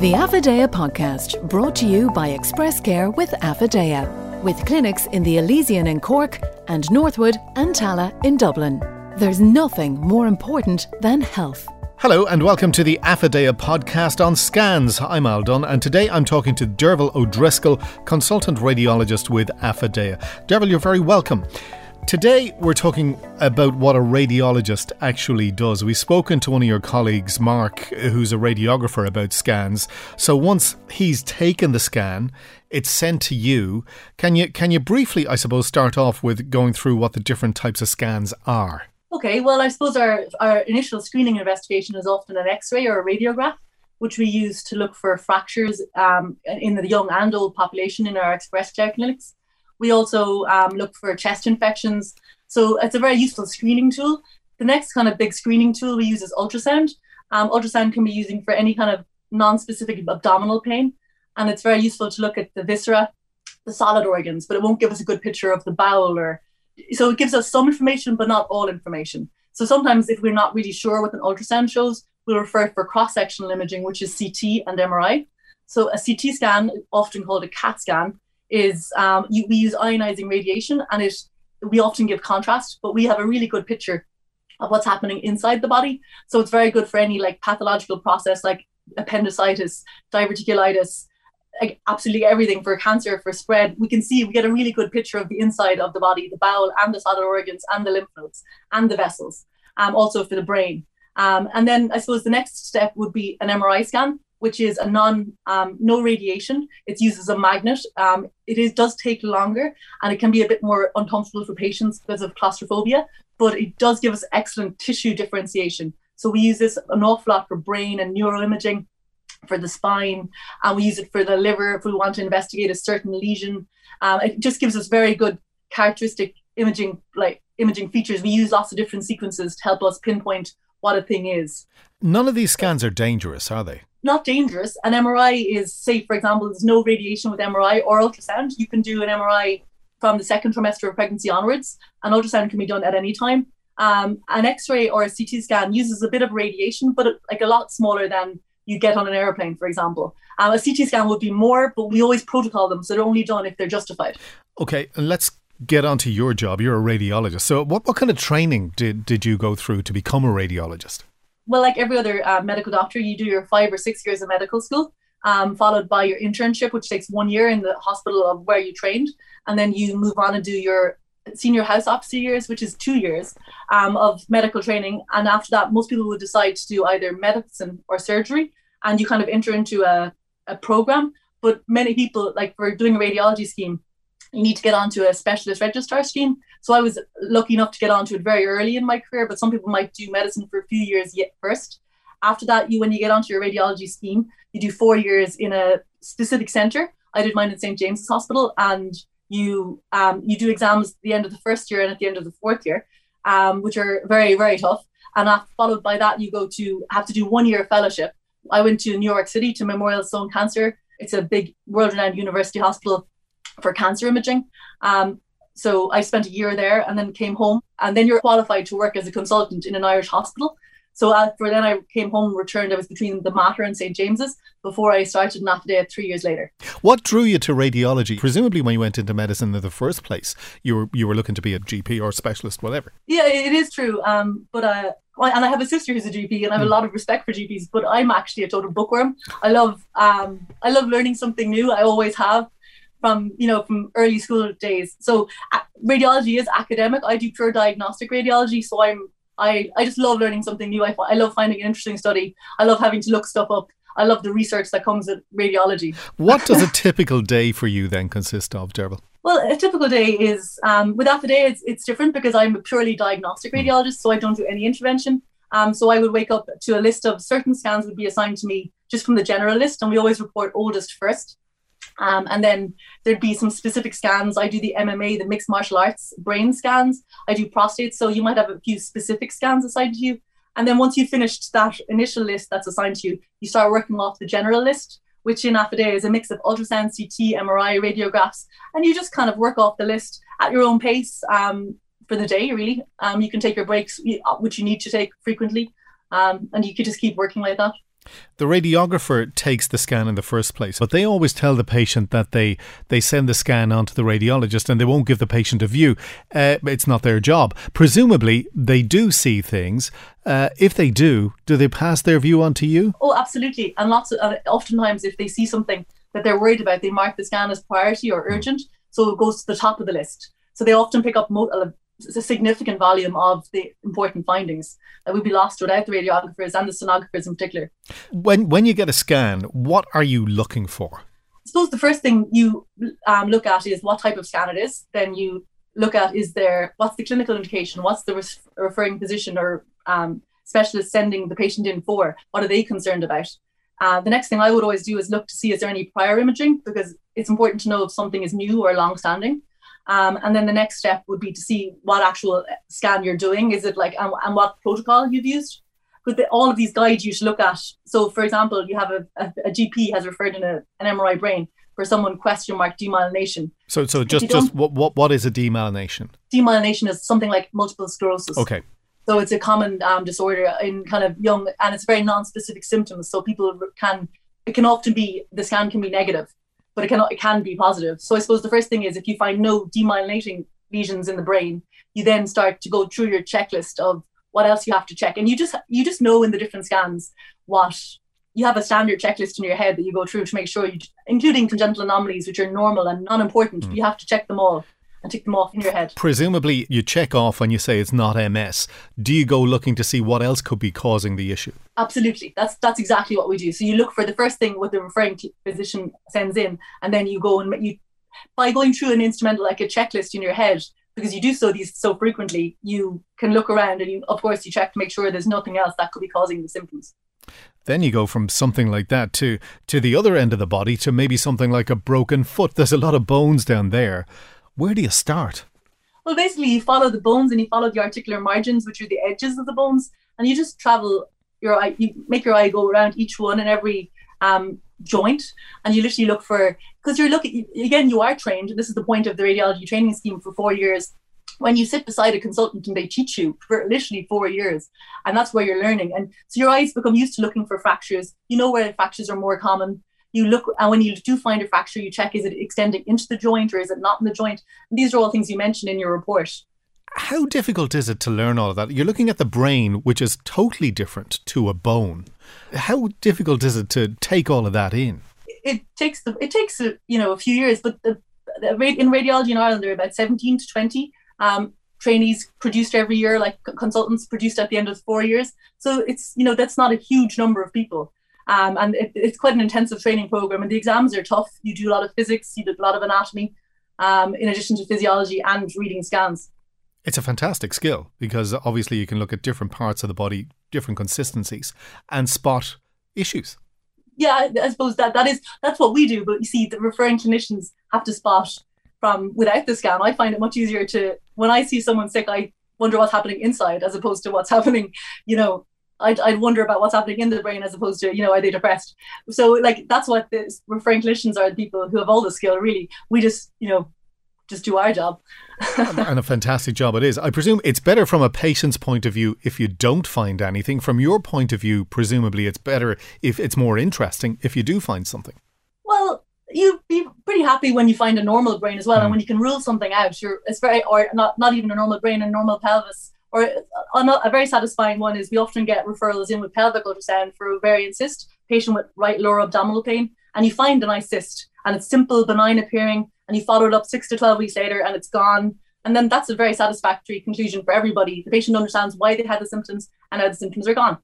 The Affidea podcast, brought to you by Express Care with Affidea, with clinics in the Elysian in Cork and Northwood and Tallaght in Dublin. There's nothing more important than health. Hello and welcome to the Affidea podcast on scans. I'm Aldon and today I'm talking to Derval O'Driscoll, consultant radiologist with Affidea. Derval, you're very welcome. Today, we're talking about what a radiologist actually does. We've spoken to one of your colleagues, Mark, who's a radiographer, about scans. So once he's taken the scan, it's sent to you. Can you can you briefly, I suppose, start off with going through what the different types of scans are? Okay, well, I suppose our, our initial screening investigation is often an x ray or a radiograph, which we use to look for fractures um, in the young and old population in our express care clinics. We also um, look for chest infections. So it's a very useful screening tool. The next kind of big screening tool we use is ultrasound. Um, ultrasound can be using for any kind of non-specific abdominal pain, and it's very useful to look at the viscera, the solid organs, but it won't give us a good picture of the bowel or so it gives us some information, but not all information. So sometimes if we're not really sure what an ultrasound shows, we'll refer for cross-sectional imaging, which is CT and MRI. So a CT scan, often called a CAT scan, is um, you, we use ionizing radiation and it we often give contrast, but we have a really good picture of what's happening inside the body. So it's very good for any like pathological process like appendicitis, diverticulitis, absolutely everything for cancer, for spread. We can see we get a really good picture of the inside of the body, the bowel and the solid organs and the lymph nodes and the vessels, um, also for the brain. Um, and then I suppose the next step would be an MRI scan which is a non um, no radiation. It's used as a magnet. Um, it is does take longer and it can be a bit more uncomfortable for patients because of claustrophobia, but it does give us excellent tissue differentiation. So we use this an awful lot for brain and neuroimaging, for the spine, and we use it for the liver if we want to investigate a certain lesion. Um, it just gives us very good characteristic imaging like imaging features. We use lots of different sequences to help us pinpoint what a thing is. None of these scans are dangerous, are they? not dangerous. An MRI is, safe. for example, there's no radiation with MRI or ultrasound. You can do an MRI from the second trimester of pregnancy onwards. An ultrasound can be done at any time. Um, an X-ray or a CT scan uses a bit of radiation, but like a lot smaller than you get on an airplane, for example. Um, a CT scan would be more, but we always protocol them, so they're only done if they're justified. Okay, let's get onto your job. You're a radiologist. So, what, what kind of training did, did you go through to become a radiologist? well, like every other uh, medical doctor, you do your five or six years of medical school, um, followed by your internship, which takes one year in the hospital of where you trained, and then you move on and do your senior house officer years, which is two years um, of medical training. And after that, most people would decide to do either medicine or surgery, and you kind of enter into a, a program. But many people, like for doing a radiology scheme, you need to get onto a specialist registrar scheme. So I was lucky enough to get onto it very early in my career, but some people might do medicine for a few years yet first. After that, you when you get onto your radiology scheme, you do four years in a specific centre. I did mine in St James's Hospital, and you um, you do exams at the end of the first year and at the end of the fourth year, um, which are very very tough. And after, followed by that, you go to have to do one year fellowship. I went to New York City to Memorial Sloan Cancer. It's a big world-renowned university hospital for cancer imaging. Um, so I spent a year there and then came home. And then you're qualified to work as a consultant in an Irish hospital. So after then I came home, returned. I was between the Mater and St James's before I started in Affidea three years later. What drew you to radiology? Presumably, when you went into medicine in the first place, you were you were looking to be a GP or a specialist, whatever. Yeah, it is true. Um, but uh, and I have a sister who's a GP, and I have a hmm. lot of respect for GPs. But I'm actually a total bookworm. I love um, I love learning something new. I always have from you know from early school days. So radiology is academic. I do pure diagnostic radiology, so I'm I I just love learning something new. I I love finding an interesting study. I love having to look stuff up. I love the research that comes with radiology. What does a typical day for you then consist of, Derval? Well, a typical day is um, with Affidea, it's, it's different because I'm a purely diagnostic hmm. radiologist, so I don't do any intervention. Um, so I would wake up to a list of certain scans would be assigned to me just from the general list, and we always report oldest first. Um, and then there'd be some specific scans. I do the MMA, the mixed martial arts brain scans. I do prostate. So you might have a few specific scans assigned to you. And then once you've finished that initial list that's assigned to you, you start working off the general list, which in Affidea is a mix of ultrasound, CT, MRI, radiographs. And you just kind of work off the list at your own pace um, for the day, really. Um, you can take your breaks, which you need to take frequently. Um, and you could just keep working like that. The radiographer takes the scan in the first place, but they always tell the patient that they, they send the scan on to the radiologist and they won't give the patient a view. Uh, it's not their job. Presumably, they do see things. Uh, if they do, do they pass their view on to you? Oh, absolutely. And lots of, uh, oftentimes, if they see something that they're worried about, they mark the scan as priority or urgent. Mm. So it goes to the top of the list. So they often pick up mo- a significant volume of the important findings that would be lost without the radiographers and the sonographers in particular. When when you get a scan, what are you looking for? I suppose the first thing you um, look at is what type of scan it is. Then you look at is there what's the clinical indication, what's the res- referring physician or um, specialist sending the patient in for, what are they concerned about. Uh, the next thing I would always do is look to see is there any prior imaging because it's important to know if something is new or long standing. Um, and then the next step would be to see what actual scan you're doing. Is it like, and, and what protocol you've used? Because all of these guides you should look at. So, for example, you have a, a, a GP has referred in a, an MRI brain for someone question mark demyelination. So, so just just what, what what is a demyelination? Demyelination is something like multiple sclerosis. Okay. So it's a common um, disorder in kind of young, and it's very non-specific symptoms. So people can, it can often be the scan can be negative but it can it can be positive. So I suppose the first thing is if you find no demyelinating lesions in the brain, you then start to go through your checklist of what else you have to check, and you just you just know in the different scans what you have a standard checklist in your head that you go through to make sure you, including congenital anomalies which are normal and non-important. Mm. You have to check them all and tick them off in your head. Presumably, you check off when you say it's not MS. Do you go looking to see what else could be causing the issue? Absolutely. That's that's exactly what we do. So you look for the first thing what the referring physician sends in, and then you go and you by going through an instrumental like a checklist in your head because you do so these so frequently, you can look around and you, of course you check to make sure there's nothing else that could be causing the symptoms. Then you go from something like that to to the other end of the body to maybe something like a broken foot. There's a lot of bones down there. Where do you start? Well, basically, you follow the bones and you follow the articular margins, which are the edges of the bones, and you just travel your eye, you make your eye go around each one and every um, joint, and you literally look for because you're looking again. You are trained. This is the point of the radiology training scheme for four years. When you sit beside a consultant and they teach you for literally four years, and that's where you're learning. And so your eyes become used to looking for fractures. You know where fractures are more common you look and when you do find a fracture you check is it extending into the joint or is it not in the joint? And these are all things you mentioned in your report. How difficult is it to learn all of that? You're looking at the brain which is totally different to a bone. How difficult is it to take all of that in? It takes the it takes a, you know a few years but the, the in radiology in ireland there are about 17 to 20 um, trainees produced every year like consultants produced at the end of four years. So it's you know that's not a huge number of people um, and it, it's quite an intensive training program. And the exams are tough. You do a lot of physics, you do a lot of anatomy, um, in addition to physiology and reading scans. It's a fantastic skill because obviously you can look at different parts of the body, different consistencies, and spot issues. Yeah, I suppose that that is that's what we do. But you see, the referring clinicians have to spot from without the scan. I find it much easier to when I see someone sick, I wonder what's happening inside as opposed to what's happening, you know, I'd, I'd wonder about what's happening in the brain as opposed to, you know, are they depressed? So, like, that's what the referring clinicians are the people who have all the skill, really. We just, you know, just do our job. and a fantastic job it is. I presume it's better from a patient's point of view if you don't find anything. From your point of view, presumably it's better if it's more interesting if you do find something. Well, you'd be pretty happy when you find a normal brain as well, mm. and when you can rule something out. You're it's very or not not even a normal brain, a normal pelvis or a, very satisfying one is we often get referrals in with pelvic ultrasound for ovarian cyst, patient with right lower abdominal pain, and you find a nice cyst and it's simple, benign appearing, and you follow it up six to 12 weeks later and it's gone. And then that's a very satisfactory conclusion for everybody. The patient understands why they had the symptoms and how the symptoms are gone.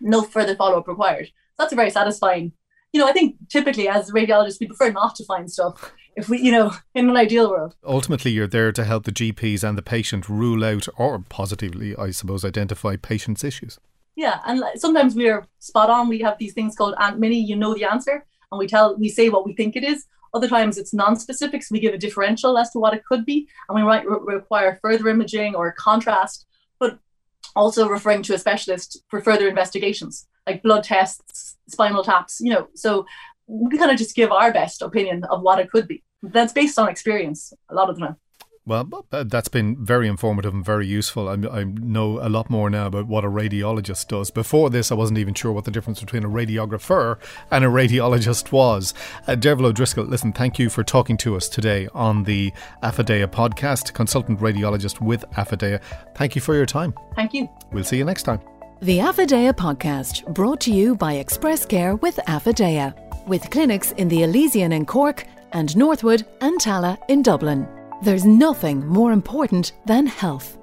No further follow up required. So that's a very satisfying. You know, I think typically as radiologists, we prefer not to find stuff if we, you know, in an ideal world. Ultimately, you're there to help the GPs and the patient rule out or positively, I suppose, identify patients' issues. Yeah, and sometimes we are spot on. We have these things called Aunt Minnie, you know the answer, and we tell, we say what we think it is. Other times it's non-specific, so we give a differential as to what it could be, and we might re- require further imaging or contrast, but also referring to a specialist for further investigations, like blood tests, spinal taps, you know. So we kind of just give our best opinion of what it could be. That's based on experience a lot of the time. Well, that's been very informative and very useful. I, I, know a lot more now about what a radiologist does. Before this, I wasn't even sure what the difference between a radiographer and a radiologist was. Uh, Derval O'Driscoll, listen, thank you for talking to us today on the Affidea podcast, consultant radiologist with Affidea. Thank you for your time. Thank you. We'll see you next time. The Affidea podcast, brought to you by Express Care with Affidea, with clinics in the Elysian in Cork and Northwood and Tallaght in Dublin. There's nothing more important than health.